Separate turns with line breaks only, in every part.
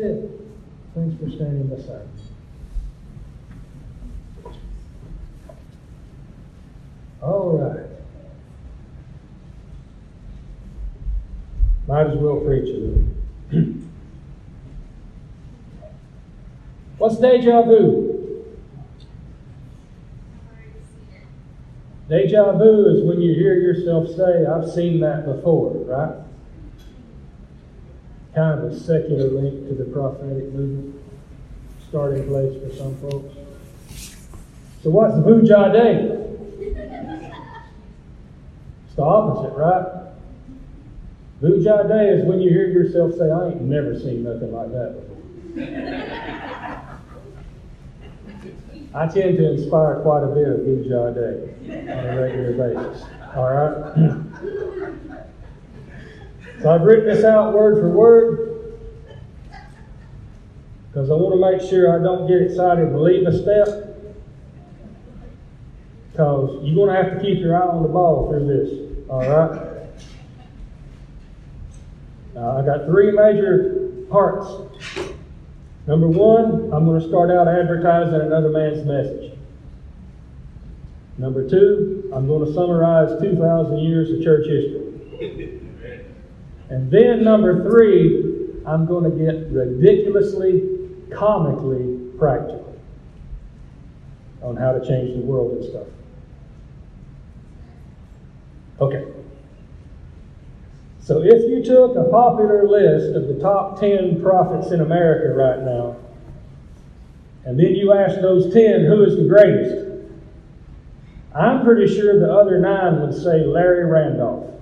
Thanks for standing beside me. All right. Might as well preach a little. What's deja vu? Deja vu is when you hear yourself say, I've seen that before, right? Kind of a secular link to the prophetic movement, starting place for some folks. So, what's the Vujade? It's the opposite, right? Vujade is when you hear yourself say, I ain't never seen nothing like that before. I tend to inspire quite a bit of Vujade on a regular basis. All right? so I've written this out word for word because I want to make sure I don't get excited and leave a step. Because you're going to have to keep your eye on the ball through this. All right? Now, I got three major parts Number one, I'm going to start out advertising another man's message. Number two, I'm going to summarize 2,000 years of church history. And then number three, I'm going to get ridiculously, comically practical on how to change the world and stuff. Okay. So if you took a popular list of the top 10 prophets in America right now, and then you asked those 10 who is the greatest, I'm pretty sure the other nine would say Larry Randolph.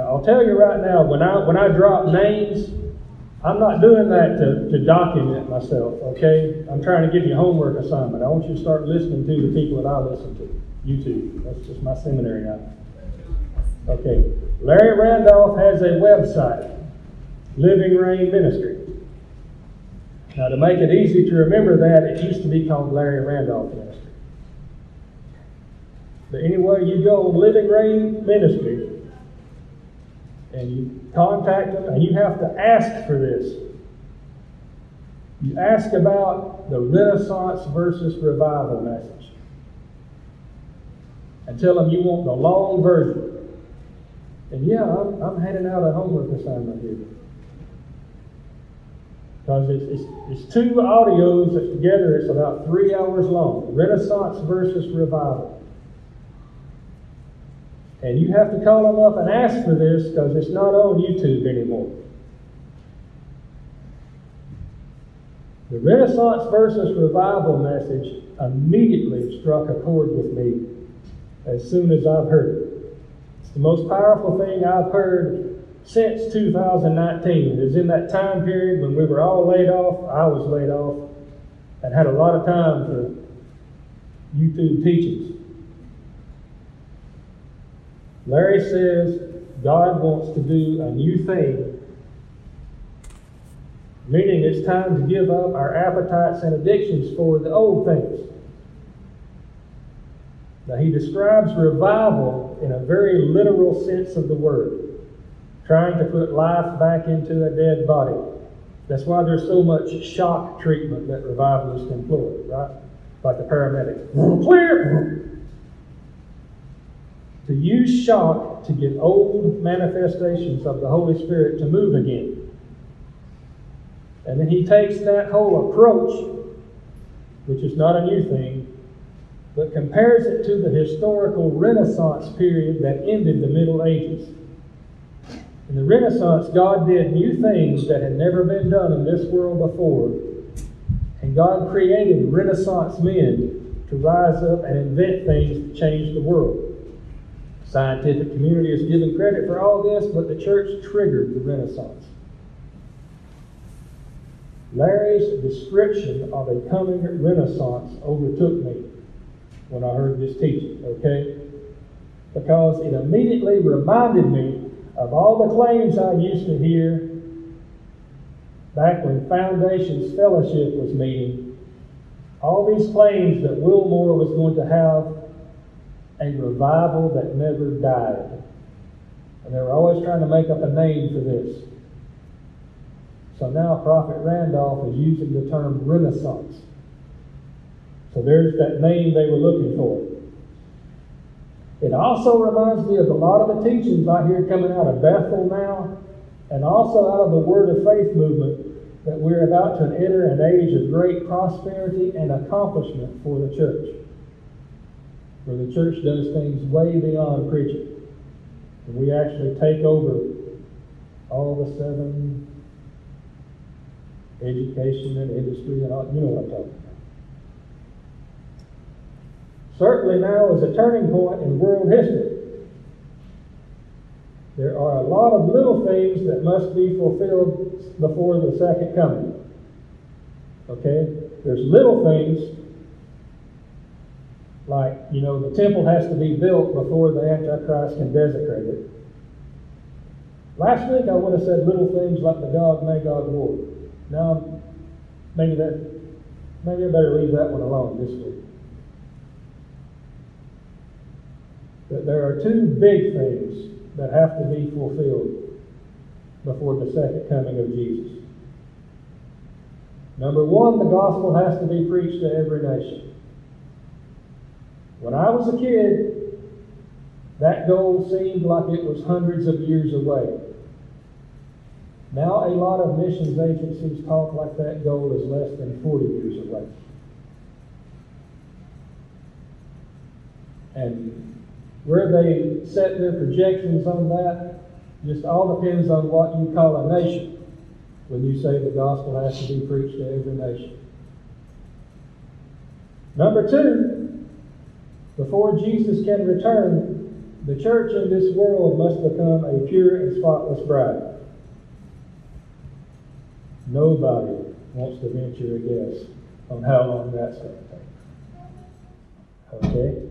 I'll tell you right now, when I when I drop names, I'm not doing that to, to document myself, okay? I'm trying to give you a homework assignment. I want you to start listening to the people that I listen to. YouTube. That's just my seminary now. Okay. Larry Randolph has a website, Living Rain Ministry. Now, to make it easy to remember that, it used to be called Larry Randolph Ministry. But anyway, you go Living Rain Ministry and you contact them, and you have to ask for this. You ask about the Renaissance versus revival message and tell them you want the long version. And yeah, I'm, I'm handing out a homework assignment here. Because it's, it's, it's two audios that together it's about three hours long Renaissance versus Revival. And you have to call them up and ask for this because it's not on YouTube anymore. The Renaissance versus Revival message immediately struck a chord with me as soon as I've heard it. It's the most powerful thing I've heard since 2019. It was in that time period when we were all laid off. I was laid off and had a lot of time for YouTube teachings. Larry says God wants to do a new thing, meaning it's time to give up our appetites and addictions for the old things. Now, he describes revival in a very literal sense of the word, trying to put life back into a dead body. That's why there's so much shock treatment that revivalists employ, right? Like the paramedic. Clear! To use shock to get old manifestations of the Holy Spirit to move again. And then he takes that whole approach, which is not a new thing, but compares it to the historical Renaissance period that ended the Middle Ages. In the Renaissance, God did new things that had never been done in this world before. And God created Renaissance men to rise up and invent things to change the world. Scientific community is given credit for all this, but the church triggered the Renaissance. Larry's description of a coming Renaissance overtook me when I heard this teaching, okay? Because it immediately reminded me of all the claims I used to hear back when Foundations Fellowship was meeting. All these claims that Wilmore was going to have a revival that never died. And they were always trying to make up a name for this. So now Prophet Randolph is using the term Renaissance. So there's that name they were looking for. It also reminds me of a lot of the teachings I hear coming out of Bethel now, and also out of the Word of Faith movement, that we're about to enter an age of great prosperity and accomplishment for the church. Where the church does things way beyond preaching. We actually take over all the seven education and industry and all, you know what I'm talking about. Certainly now is a turning point in world history. There are a lot of little things that must be fulfilled before the second coming. Okay? There's little things like, you know, the temple has to be built before the Antichrist can desecrate it. Last week I would have said little things like the Gog Magog war. Now, maybe that, maybe I better leave that one alone this week. But there are two big things that have to be fulfilled before the second coming of Jesus. Number one, the gospel has to be preached to every nation. When I was a kid, that goal seemed like it was hundreds of years away. Now, a lot of missions agencies talk like that goal is less than 40 years away. And where they set their projections on that just all depends on what you call a nation when you say the gospel has to be preached to every nation. Number two, before Jesus can return, the church in this world must become a pure and spotless bride. Nobody wants to venture a guess on how long that's going to take. Okay?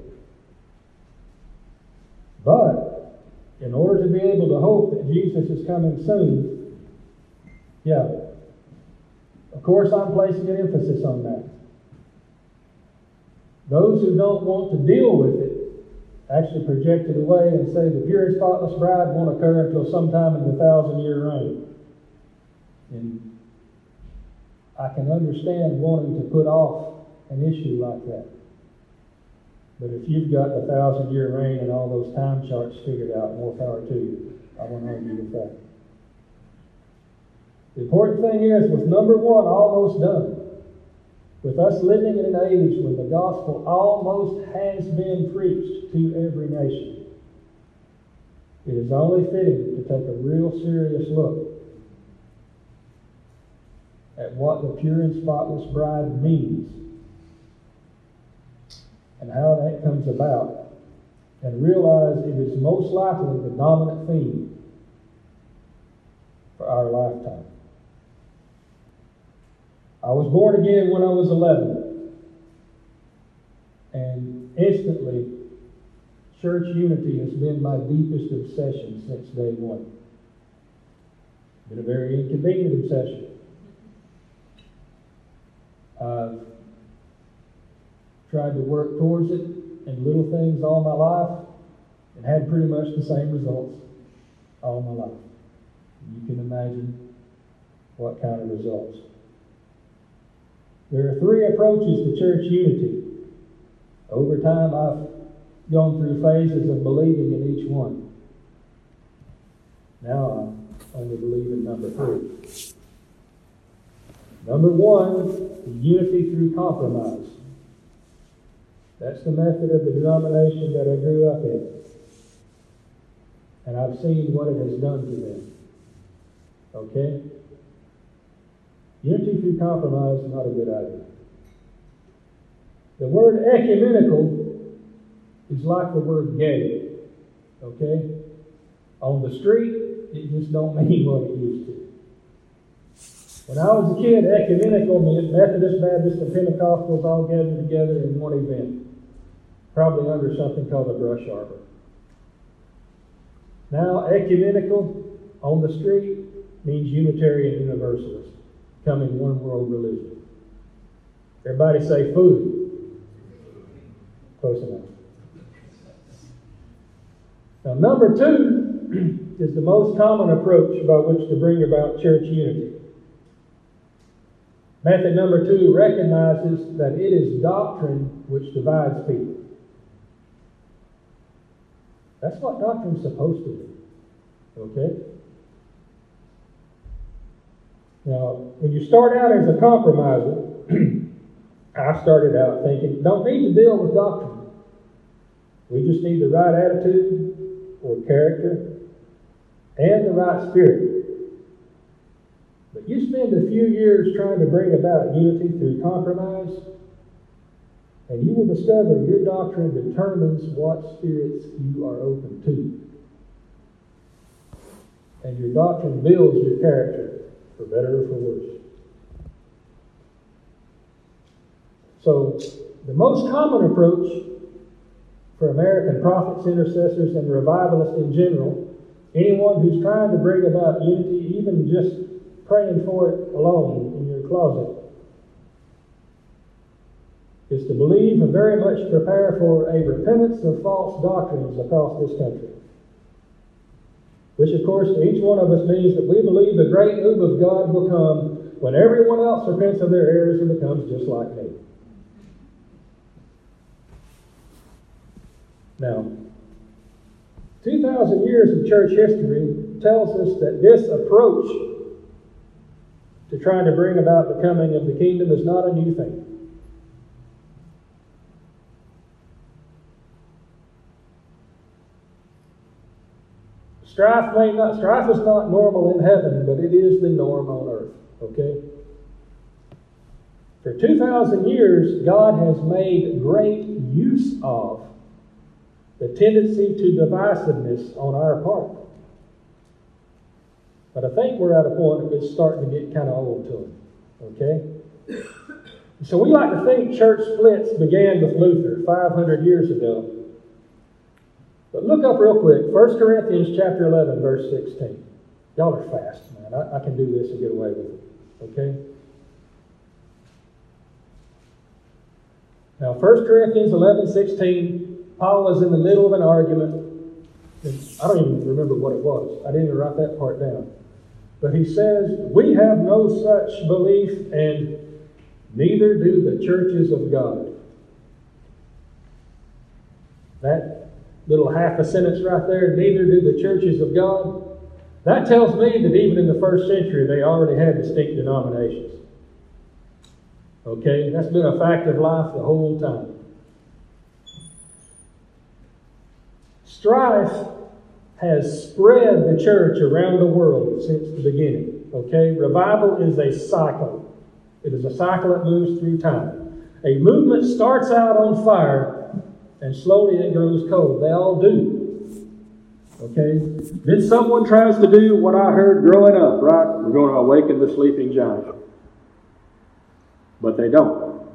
But in order to be able to hope that Jesus is coming soon, yeah, of course I'm placing an emphasis on that. Those who don't want to deal with it actually project it away and say the pure and spotless bride won't occur until sometime in the thousand year reign. And I can understand wanting to put off an issue like that. But if you've got the thousand year reign and all those time charts figured out, more power to you. I won't argue with that. The important thing is, with number one almost done, with us living in an age when the gospel almost has been preached to every nation, it is only fitting to take a real serious look at what the pure and spotless bride means and how that comes about and realize it is most likely the dominant theme for our lifetime. I was born again when I was 11. And instantly, church unity has been my deepest obsession since day one. Been a very inconvenient obsession. I've tried to work towards it in little things all my life and had pretty much the same results all my life. You can imagine what kind of results. There are three approaches to church unity. Over time, I've gone through phases of believing in each one. Now I only believe in number three. Number one, unity through compromise. That's the method of the denomination that I grew up in. And I've seen what it has done to them. Okay? Unity through compromise is not a good idea. The word ecumenical is like the word gay. Okay? On the street, it just don't mean what it used to. When I was a kid, ecumenical meant Methodist, Baptist, and Pentecostals all gathered together in one event, probably under something called a brush arbor. Now, ecumenical on the street means Unitarian Universalist, becoming one world religion. Everybody say food. Close enough. Now, number two is the most common approach by which to bring about church unity. Method number two recognizes that it is doctrine which divides people. That's what doctrine's supposed to do. Okay? Now, when you start out as a compromiser, I started out thinking, don't need to deal with doctrine. We just need the right attitude or character and the right spirit. But you spend a few years trying to bring about unity through compromise, and you will discover your doctrine determines what spirits you are open to. And your doctrine builds your character, for better or for worse. So, the most common approach for American prophets, intercessors, and revivalists in general, anyone who's trying to bring about unity, even just praying for it alone in your closet, is to believe and very much prepare for a repentance of false doctrines across this country. Which, of course, to each one of us means that we believe the great move of God will come when everyone else repents of their errors and becomes just like me. Now, 2,000 years of church history tells us that this approach to trying to bring about the coming of the kingdom is not a new thing. Strife may not strife is not normal in heaven, but it is the norm on earth. Okay? For 2,000 years, God has made great use of the tendency to divisiveness on our part. But I think we're at a point that it's starting to get kind of old to it. Okay? So we like to think church splits began with Luther 500 years ago. But look up real quick. 1 Corinthians chapter 11, verse 16. Y'all are fast, man. I, I can do this and get away with it. Okay? Now, 1 Corinthians 11, 16 Paul is in the middle of an argument. I don't even remember what it was. I didn't even write that part down. But he says, We have no such belief, and neither do the churches of God. That little half a sentence right there, neither do the churches of God. That tells me that even in the first century, they already had distinct denominations. Okay? That's been a fact of life the whole time. Strife has spread the church around the world since the beginning. Okay? Revival is a cycle. It is a cycle that moves through time. A movement starts out on fire and slowly it grows cold. They all do. Okay? Then someone tries to do what I heard growing up, right? We're going to awaken the sleeping giant. But they don't.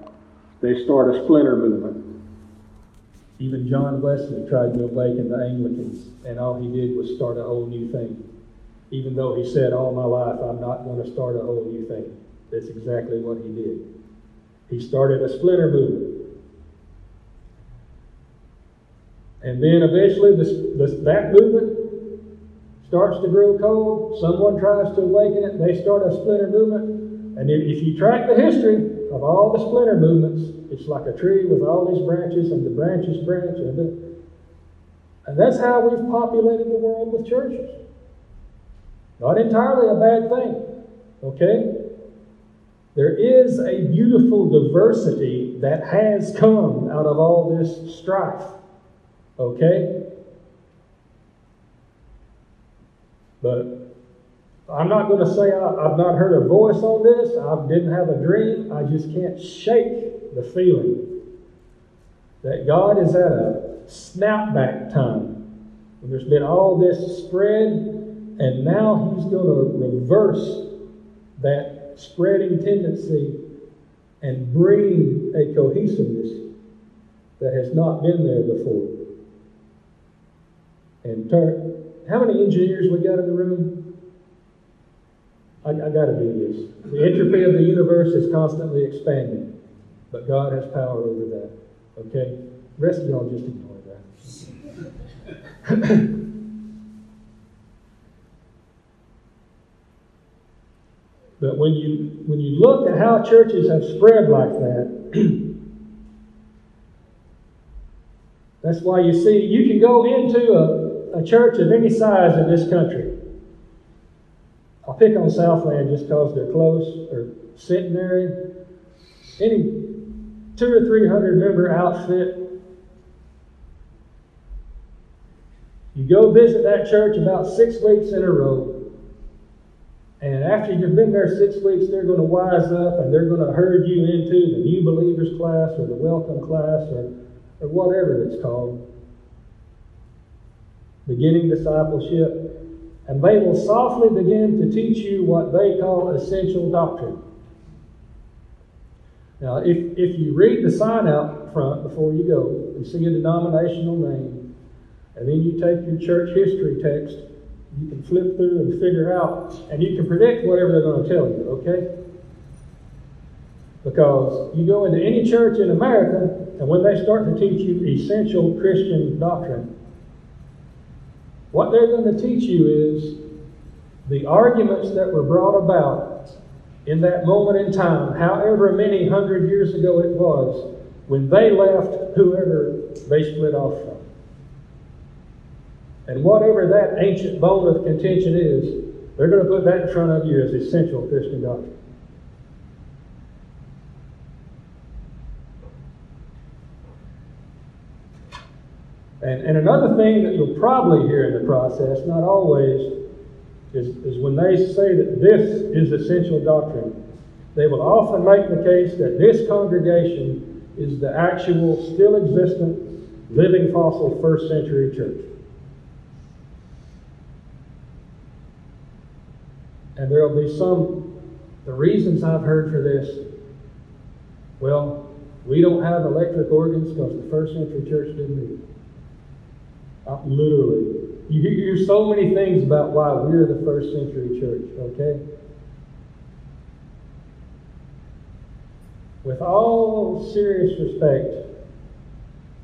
They start a splinter movement. Even John Wesley tried to awaken the Anglicans, and all he did was start a whole new thing. Even though he said all my life, I'm not going to start a whole new thing. That's exactly what he did. He started a splinter movement. And then eventually, this, this, that movement starts to grow cold. Someone tries to awaken it. They start a splinter movement. And if, if you track the history, of all the splinter movements, it's like a tree with all these branches, and the branches branch. And, and that's how we've populated the world with churches. Not entirely a bad thing, okay? There is a beautiful diversity that has come out of all this strife, okay? But I'm not going to say I, have not heard a voice on this. I didn't have a dream. I just can't shake the feeling that God is at a snapback time when there's been all this spread, and now He's going to reverse that spreading tendency and bring a cohesiveness that has not been there before. And tar- how many engineers we got in the room? I, I got to do this. The entropy of the universe is constantly expanding, but God has power over that. Okay? Rest of y'all just ignore that. But when you when you look at how churches have spread like that, that's why you see you can go into a a church of any size in this country. I'll pick on Southland just because they're close, or Centenary. Any two or three hundred member outfit. You go visit that church about six weeks in a row. And after you've been there six weeks, they're going to wise up and they're going to herd you into the new believers class or the welcome class or, or whatever it's called. Beginning discipleship. And they will softly begin to teach you what they call essential doctrine. Now, if, if you read the sign out front before you go, you see a denominational name, and then you take your church history text you can flip through and figure out, and you can predict whatever they're going to tell you, okay? Because you go into any church in America, and when they start to teach you essential Christian doctrine, what they're going to teach you is the arguments that were brought about in that moment in time, however many hundred years ago it was, when they left whoever they split off from. And whatever that ancient bone of contention is, they're going to put that in front of you as essential Christian doctrine. And, and another thing that you'll probably hear in the process, not always, is, is when they say that this is essential doctrine, they will often make the case that this congregation is the actual, still existent, living fossil first century church. And there will be some, the reasons I've heard for this, well, we don't have electric organs because the first century church didn't need uh, literally. You hear so many things about why we're the first century church, okay? With all serious respect,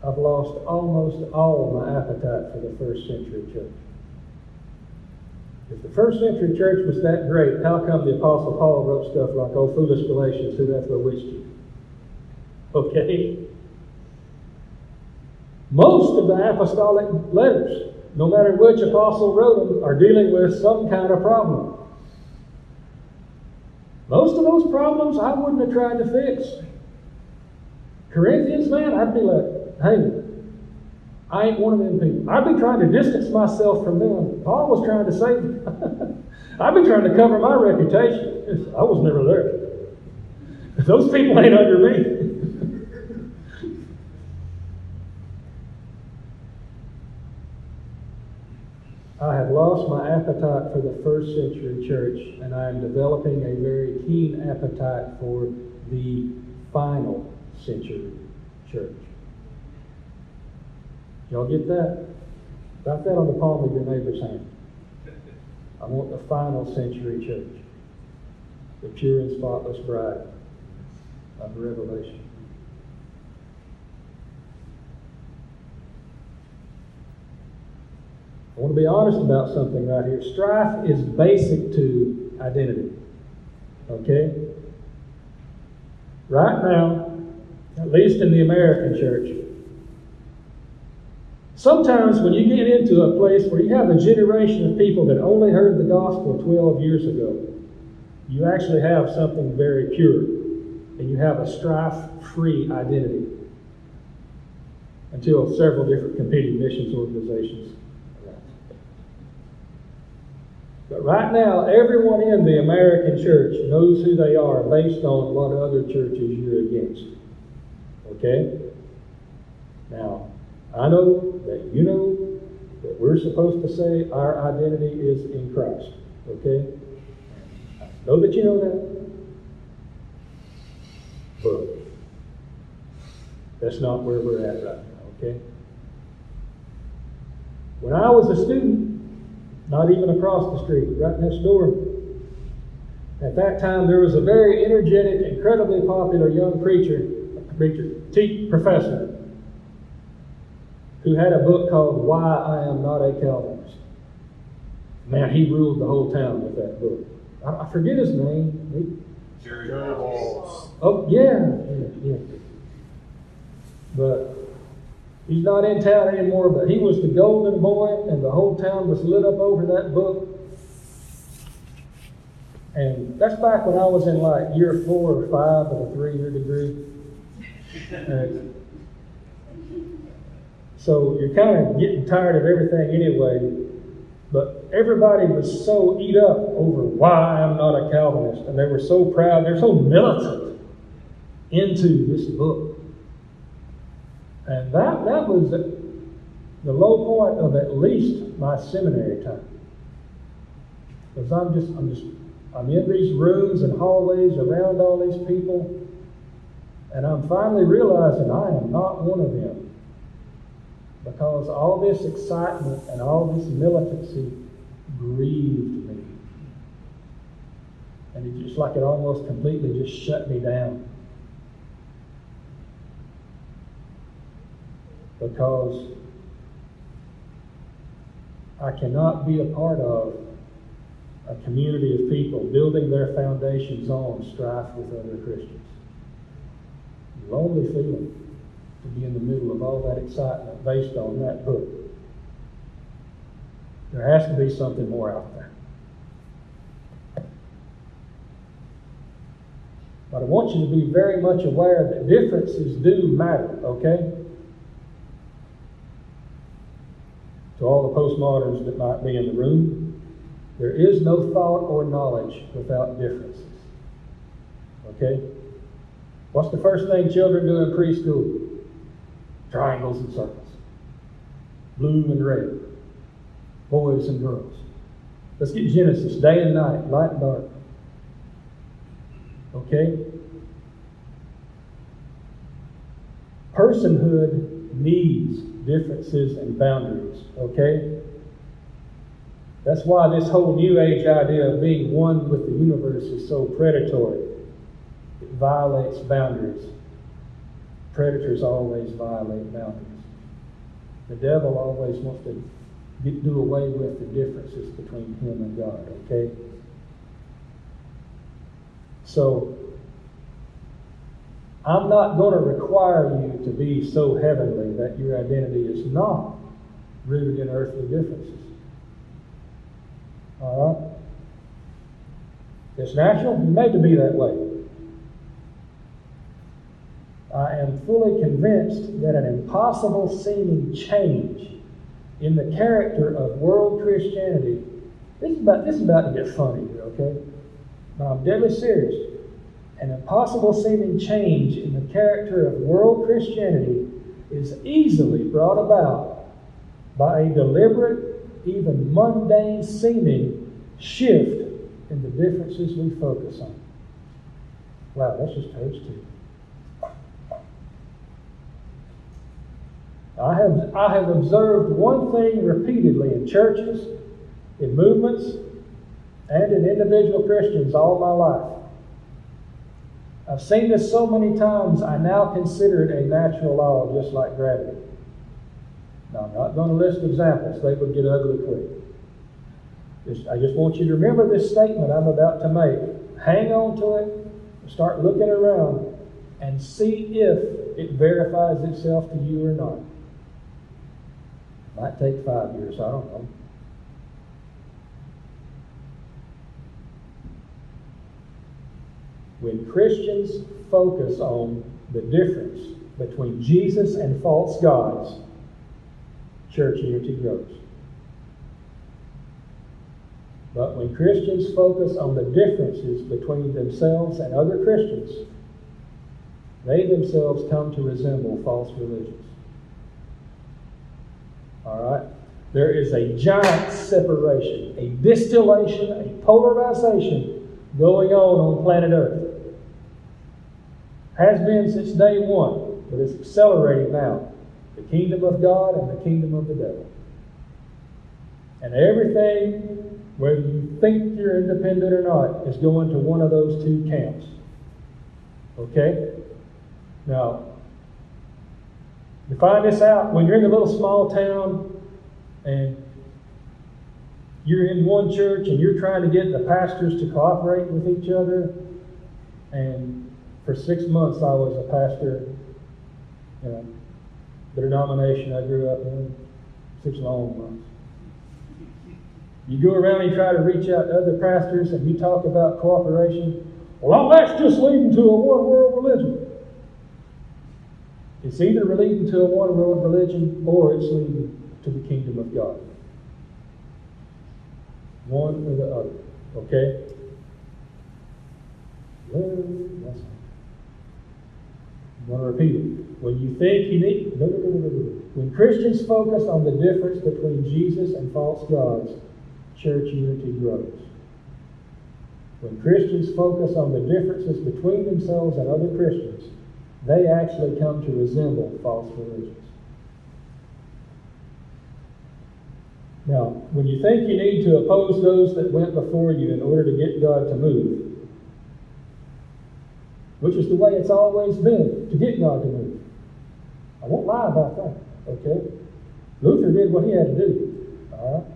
I've lost almost all my appetite for the first century church. If the first century church was that great, how come the Apostle Paul wrote stuff like, Oh, foolish Galatians, who hath bewitched you? Okay? Most of the apostolic letters, no matter which apostle wrote them, are dealing with some kind of problem. Most of those problems I wouldn't have tried to fix. Corinthians, man, I'd be like, hey, I ain't one of them people. I've been trying to distance myself from them. Paul was trying to save me. I've been trying to cover my reputation. I was never there. Those people ain't under me. I have lost my appetite for the first century church, and I am developing a very keen appetite for the final century church. Y'all get that? Write that on the palm of your neighbor's hand. I want the final century church, the pure and spotless bride of Revelation. I want to be honest about something right here. Strife is basic to identity. Okay? Right now, at least in the American church, Sometimes when you get into a place where you have a generation of people that only heard the gospel 12 years ago, you actually have something very pure. And you have a strife free identity until several different competing missions organizations. But right now, everyone in the American church knows who they are based on what other churches you're against. Okay? Now, I know that you know that we're supposed to say our identity is in Christ. Okay? I know that you know that. But that's not where we're at right now, okay? When I was a student, not even across the street, right next door, at that time there was a very energetic, incredibly popular young preacher, preacher, teach, professor who had a book called Why I Am Not a Calvinist. Man, he ruled the whole town with that book. I, I forget his name.
Jerry Walls.
oh, yeah, yeah, yeah. But he's not in town anymore, but he was the golden boy, and the whole town was lit up over that book. And that's back when I was in like year four or five of a three year degree. And so you're kind of getting tired of everything anyway. But everybody was so eat up over why I'm not a Calvinist. And they were so proud, they're so militant into this book. And that, that was the low point of at least my seminary time. Because I'm just, I'm just, I'm in these rooms and hallways around all these people, and I'm finally realizing I am not one of them. Because all this excitement and all this militancy grieved me. And it's just like it almost completely just shut me down. Because I cannot be a part of a community of people building their foundations on strife with other Christians. Lonely feeling to be in the middle of all that excitement based on that book. There has to be something more out there. But I want you to be very much aware that differences do matter, okay? To all the postmoderns that might be in the room, there is no thought or knowledge without differences. Okay? What's the first thing children do in preschool? Triangles and circles. Blue and red. Boys and girls. Let's get Genesis day and night, light and dark. Okay? Personhood needs differences and boundaries, okay? That's why this whole New Age idea of being one with the universe is so predatory. It violates boundaries. Predators always violate boundaries. The devil always wants to get, do away with the differences between him and God, okay? So, I'm not going to require you to be so heavenly that your identity is not rooted in earthly differences. All right? It's natural. You're made to be that way. I am fully convinced that an impossible seeming change in the character of world Christianity. This is about this is about to get funny here, okay? But I'm deadly serious an impossible seeming change in the character of world Christianity is easily brought about by a deliberate, even mundane seeming shift in the differences we focus on. Wow, that's just page two. I have, I have observed one thing repeatedly in churches, in movements, and in individual Christians all my life. I've seen this so many times, I now consider it a natural law, just like gravity. Now, I'm not going to list examples, they would get ugly quick. Just, I just want you to remember this statement I'm about to make. Hang on to it, start looking around, and see if it verifies itself to you or not. It Might take five years, I don't know. When Christians focus on the difference between Jesus and false gods, church unity grows. But when Christians focus on the differences between themselves and other Christians, they themselves come to resemble false religions. All right? There is a giant separation, a distillation, a polarization going on on planet Earth. Has been since day one, but it's accelerating now. The kingdom of God and the kingdom of the devil. And everything, whether you think you're independent or not, is going to one of those two camps. Okay? Now, you find this out when you're in a little small town and you're in one church and you're trying to get the pastors to cooperate with each other. And for six months, I was a pastor in the denomination I grew up in, six long months. You go around and try to reach out to other pastors and you talk about cooperation. Well, that's just leading to a one world religion. It's either leading to a one world religion or it's leading to the kingdom of God. One or the other. Okay? I'm going to repeat it. When you think you need. When Christians focus on the difference between Jesus and false gods, church unity grows. When Christians focus on the differences between themselves and other Christians, they actually come to resemble false religions. Now, when you think you need to oppose those that went before you in order to get God to move, which is the way it's always been to get God to move. I won't lie about that, okay? Luther did what he had to do, all right?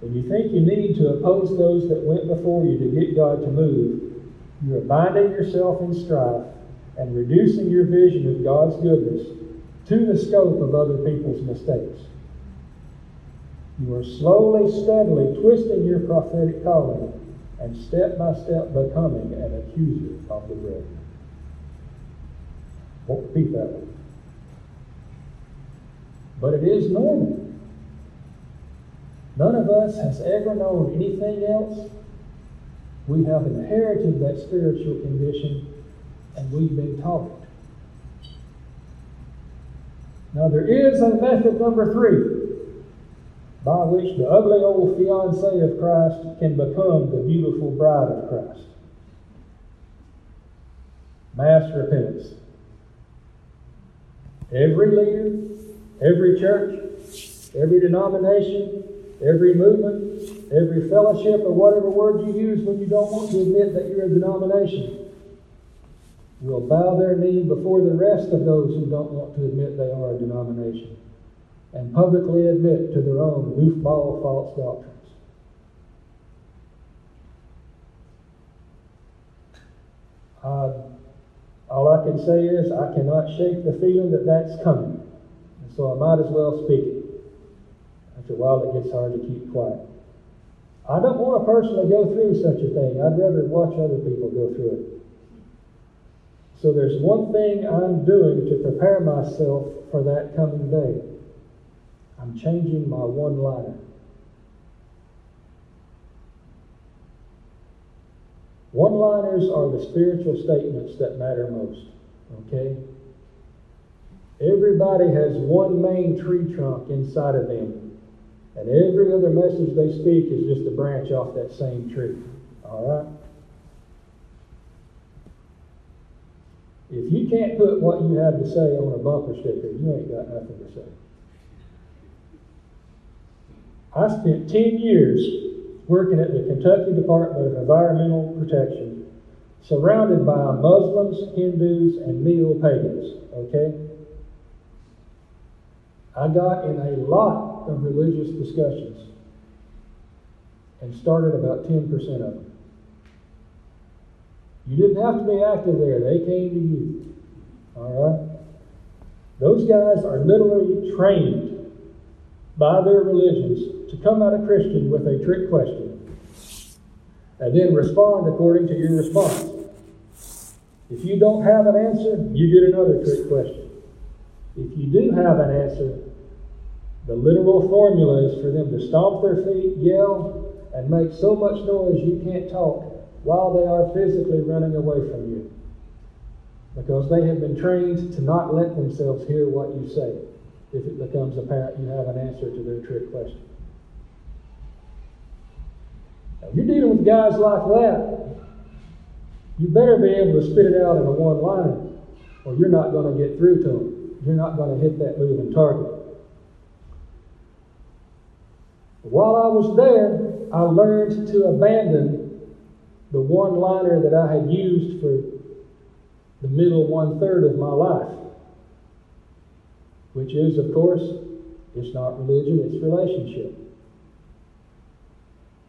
When you think you need to oppose those that went before you to get God to move, you are binding yourself in strife and reducing your vision of God's goodness to the scope of other people's mistakes. You are slowly, steadily twisting your prophetic calling and step by step becoming an accuser of the brethren. Won't repeat that one. But it is normal. None of us has ever known anything else. We have inherited that spiritual condition and we've been taught it. Now, there is a method number three by which the ugly old fiancee of Christ can become the beautiful bride of Christ. Mass repentance. Every leader, every church, every denomination, every movement, every fellowship, or whatever word you use when you don't want to admit that you're a denomination, will bow their knee before the rest of those who don't want to admit they are a denomination and publicly admit to their own goofball false doctrines. Uh, all I can say is I cannot shake the feeling that that's coming. And so I might as well speak it. After a while, it gets hard to keep quiet. I don't want a person to personally go through such a thing. I'd rather watch other people go through it. So there's one thing I'm doing to prepare myself for that coming day. I'm changing my one liner. One liners are the spiritual statements that matter most. Okay? Everybody has one main tree trunk inside of them. And every other message they speak is just a branch off that same tree. All right? If you can't put what you have to say on a bumper sticker, you ain't got nothing to say. I spent 10 years working at the Kentucky Department of Environmental Protection, surrounded by Muslims, Hindus, and neo pagans. Okay? I got in a lot of religious discussions and started about 10% of them. You didn't have to be active there, they came to you. All right? Those guys are literally trained by their religions to come at a Christian with a trick question and then respond according to your response. If you don't have an answer, you get another trick question. If you do have an answer, the literal formula is for them to stomp their feet, yell, and make so much noise you can't talk while they are physically running away from you. Because they have been trained to not let themselves hear what you say if it becomes apparent you have an answer to their trick question. Now, you're dealing with guys like that. You better be able to spit it out in a one liner, or you're not going to get through to them. You're not going to hit that moving target. While I was there, I learned to abandon the one liner that I had used for the middle one third of my life which is, of course, It's not religion, it's relationship.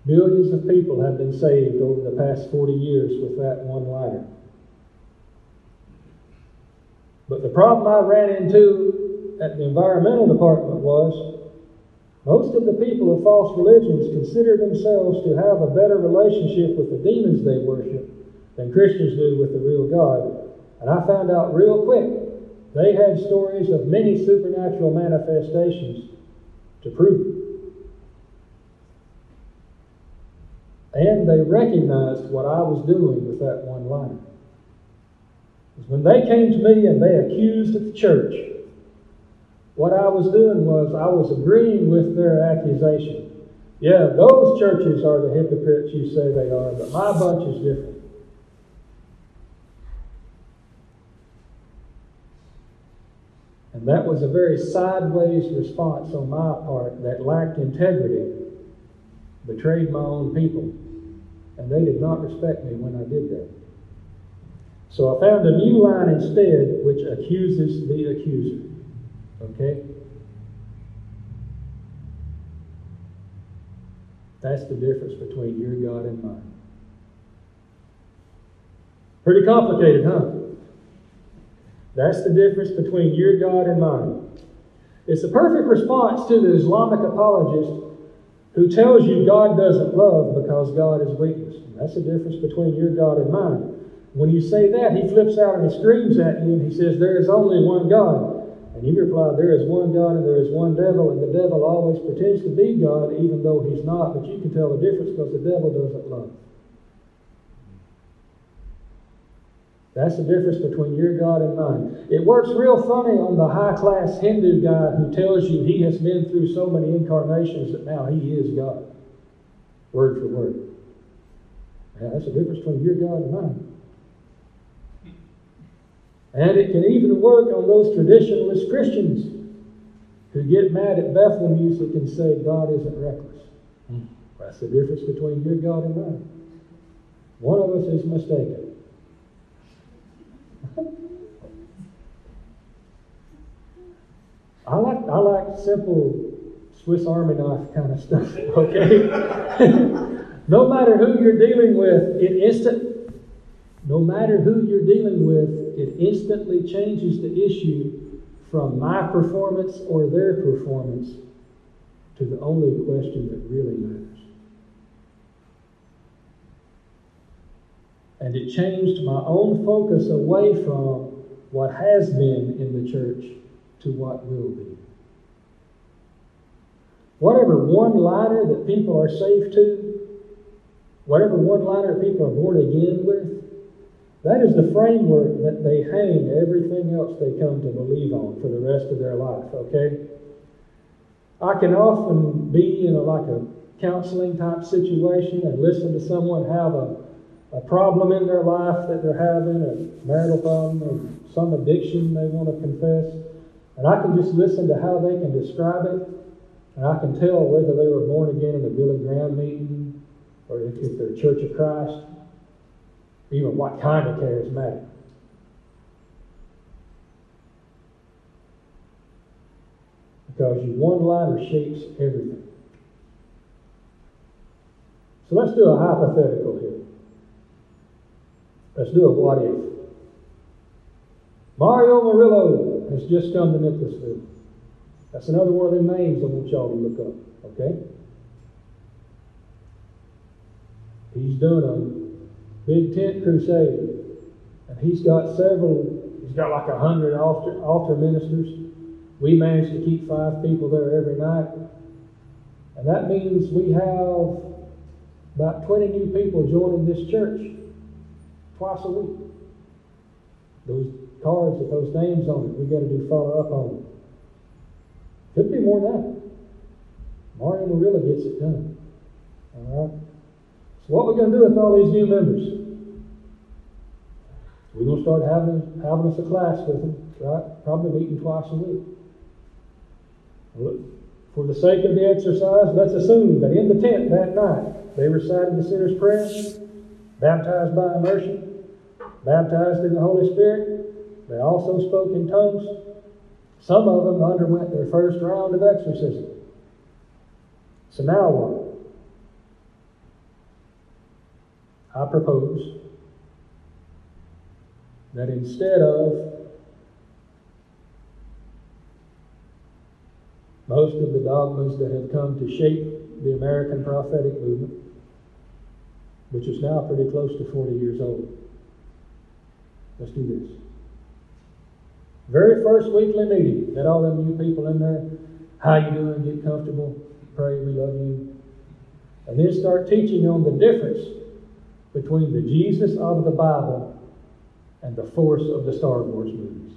Millions of people have been saved over the past 40 years with that one liner. But the problem I ran into at the environmental department was most of the people of false religions consider themselves to have a better relationship with the demons they worship than Christians do with the real God. And I found out real quick they had stories of many supernatural manifestations to prove it. And they recognized what I was doing with that one liner. When they came to me and they accused the church, what I was doing was I was agreeing with their accusation. Yeah, those churches are the hypocrites you say they are, but my bunch is different. And that was a very sideways response on my part that lacked integrity, betrayed my own people, and they did not respect me when I did that. So I found a new line instead which accuses the accuser. Okay? That's the difference between your God and mine. Pretty complicated, huh? That's the difference between your God and mine. It's a perfect response to the Islamic apologist who tells you God doesn't love because God is weakness. That's the difference between your God and mine. When you say that, he flips out and he screams at you and he says, There is only one God. And you reply, There is one God and there is one devil, and the devil always pretends to be God even though he's not, but you can tell the difference because the devil doesn't love. That's the difference between your God and mine. It works real funny on the high class Hindu guy who tells you he has been through so many incarnations that now he is God. Word for word. Yeah, that's the difference between your God and mine. And it can even work on those traditionalist Christians who get mad at Bethel music and say God isn't reckless. Hmm. That's the difference between your God and mine. One of us is mistaken. I like I like simple Swiss Army knife kind of stuff. Okay, no matter who you're dealing with, it instant. No matter who you're dealing with, it instantly changes the issue from my performance or their performance to the only question that really matters. And it changed my own focus away from what has been in the church to what will be. Whatever one liner that people are saved to, whatever one liner people are born again with, that is the framework that they hang everything else they come to believe on for the rest of their life, okay? I can often be in a, like a counseling type situation and listen to someone have a, a problem in their life that they're having, a marital problem or some addiction they want to confess. And I can just listen to how they can describe it, and I can tell whether they were born again in a Billy Graham meeting or if, if they're Church of Christ or even what kind of charismatic. Because your one liner shapes everything. So let's do a hypothetical here. Let's do a what if. Mario Murillo has just come to Nicholasville. That's another one of them names I want y'all to look up, okay? He's doing a big tent crusade. And he's got several, he's got like a hundred altar, altar ministers. We manage to keep five people there every night. And that means we have about 20 new people joining this church twice a week. Those cards with those names on it, we got to do follow up on. Them. Could be more than that. Mario Murillo gets it done. All right? So what are we going to do with all these new members? We're going to start having, having us a class with them, right? Probably meeting twice a week. For the sake of the exercise, let's assume that in the tent that night, they recited the sinner's prayer, baptized by immersion, baptized in the Holy Spirit. They also spoke in tongues. Some of them underwent their first round of exorcism. So now what? I propose that instead of most of the dogmas that have come to shape the American prophetic movement, which is now pretty close to 40 years old. Let's do this. Very first weekly meeting, get all them new people in there. How you doing? Get comfortable. Pray we love you. And then start teaching on the difference between the Jesus of the Bible and the force of the Star Wars movies.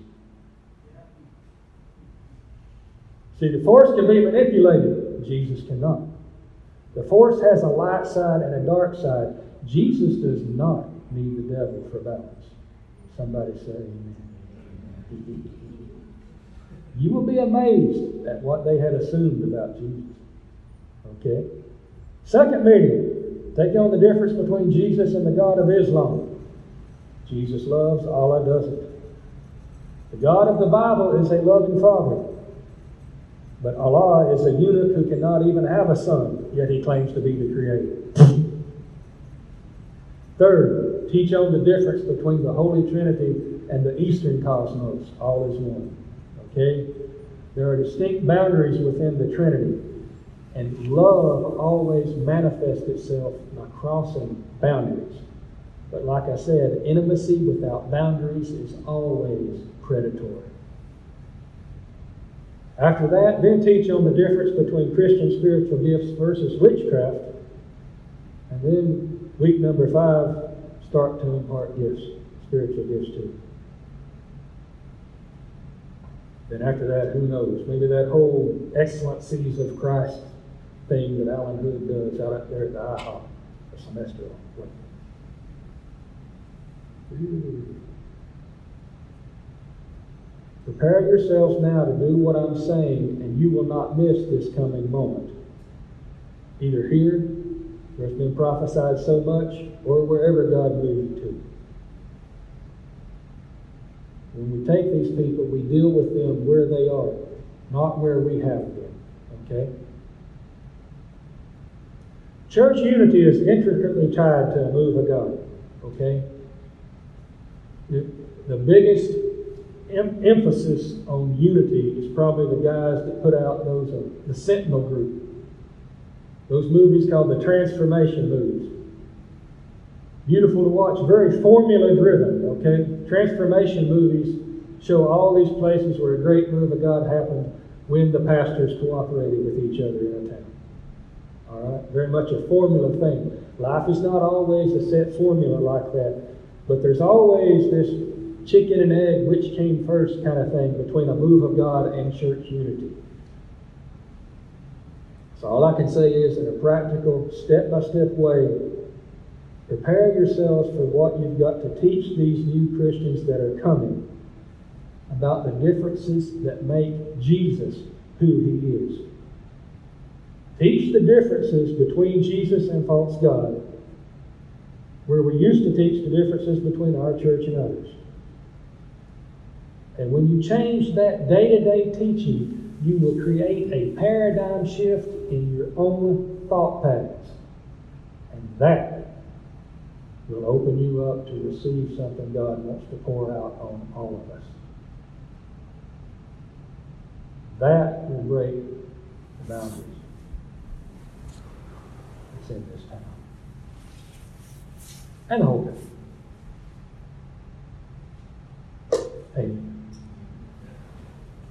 See, the force can be manipulated, Jesus cannot. The force has a light side and a dark side. Jesus does not need the devil for balance. Somebody say amen. You will be amazed at what they had assumed about Jesus. Okay? Second meeting, take on the difference between Jesus and the God of Islam. Jesus loves, Allah doesn't. The God of the Bible is a loving Father. But Allah is a eunuch who cannot even have a son, yet he claims to be the creator. Third, teach on the difference between the Holy Trinity and the Eastern cosmos. All is one. Okay? There are distinct boundaries within the Trinity. And love always manifests itself by crossing boundaries. But like I said, intimacy without boundaries is always predatory. After that, then teach on the difference between Christian spiritual gifts versus witchcraft. And then, week number five, start to impart gifts, spiritual gifts too. Then after that, who knows? Maybe that whole excellencies of Christ thing that Allen Hood does out up there at the IHOP a semester. on. Prepare yourselves now to do what I'm saying, and you will not miss this coming moment. Either here, where it's been prophesied so much, or wherever God moves you to. When we take these people, we deal with them where they are, not where we have them. Okay? Church unity is intricately tied to a move of God. Okay? The biggest em- emphasis on unity is probably the guys that put out those, uh, the Sentinel Group. Those movies called the Transformation movies. Beautiful to watch, very formula driven, okay? Transformation movies show all these places where a great move of God happened when the pastors cooperated with each other in a town. All right? Very much a formula thing. Life is not always a set formula like that, but there's always this chicken and egg, which came first kind of thing between a move of God and church unity. So all I can say is, in a practical, step-by-step way, prepare yourselves for what you've got to teach these new Christians that are coming about the differences that make Jesus who he is. Teach the differences between Jesus and false God, where we used to teach the differences between our church and others. And when you change that day to day teaching, you will create a paradigm shift in your own thought patterns. And that will open you up to receive something God wants to pour out on all of us. That will break the boundaries that's in this town. And the it. Amen.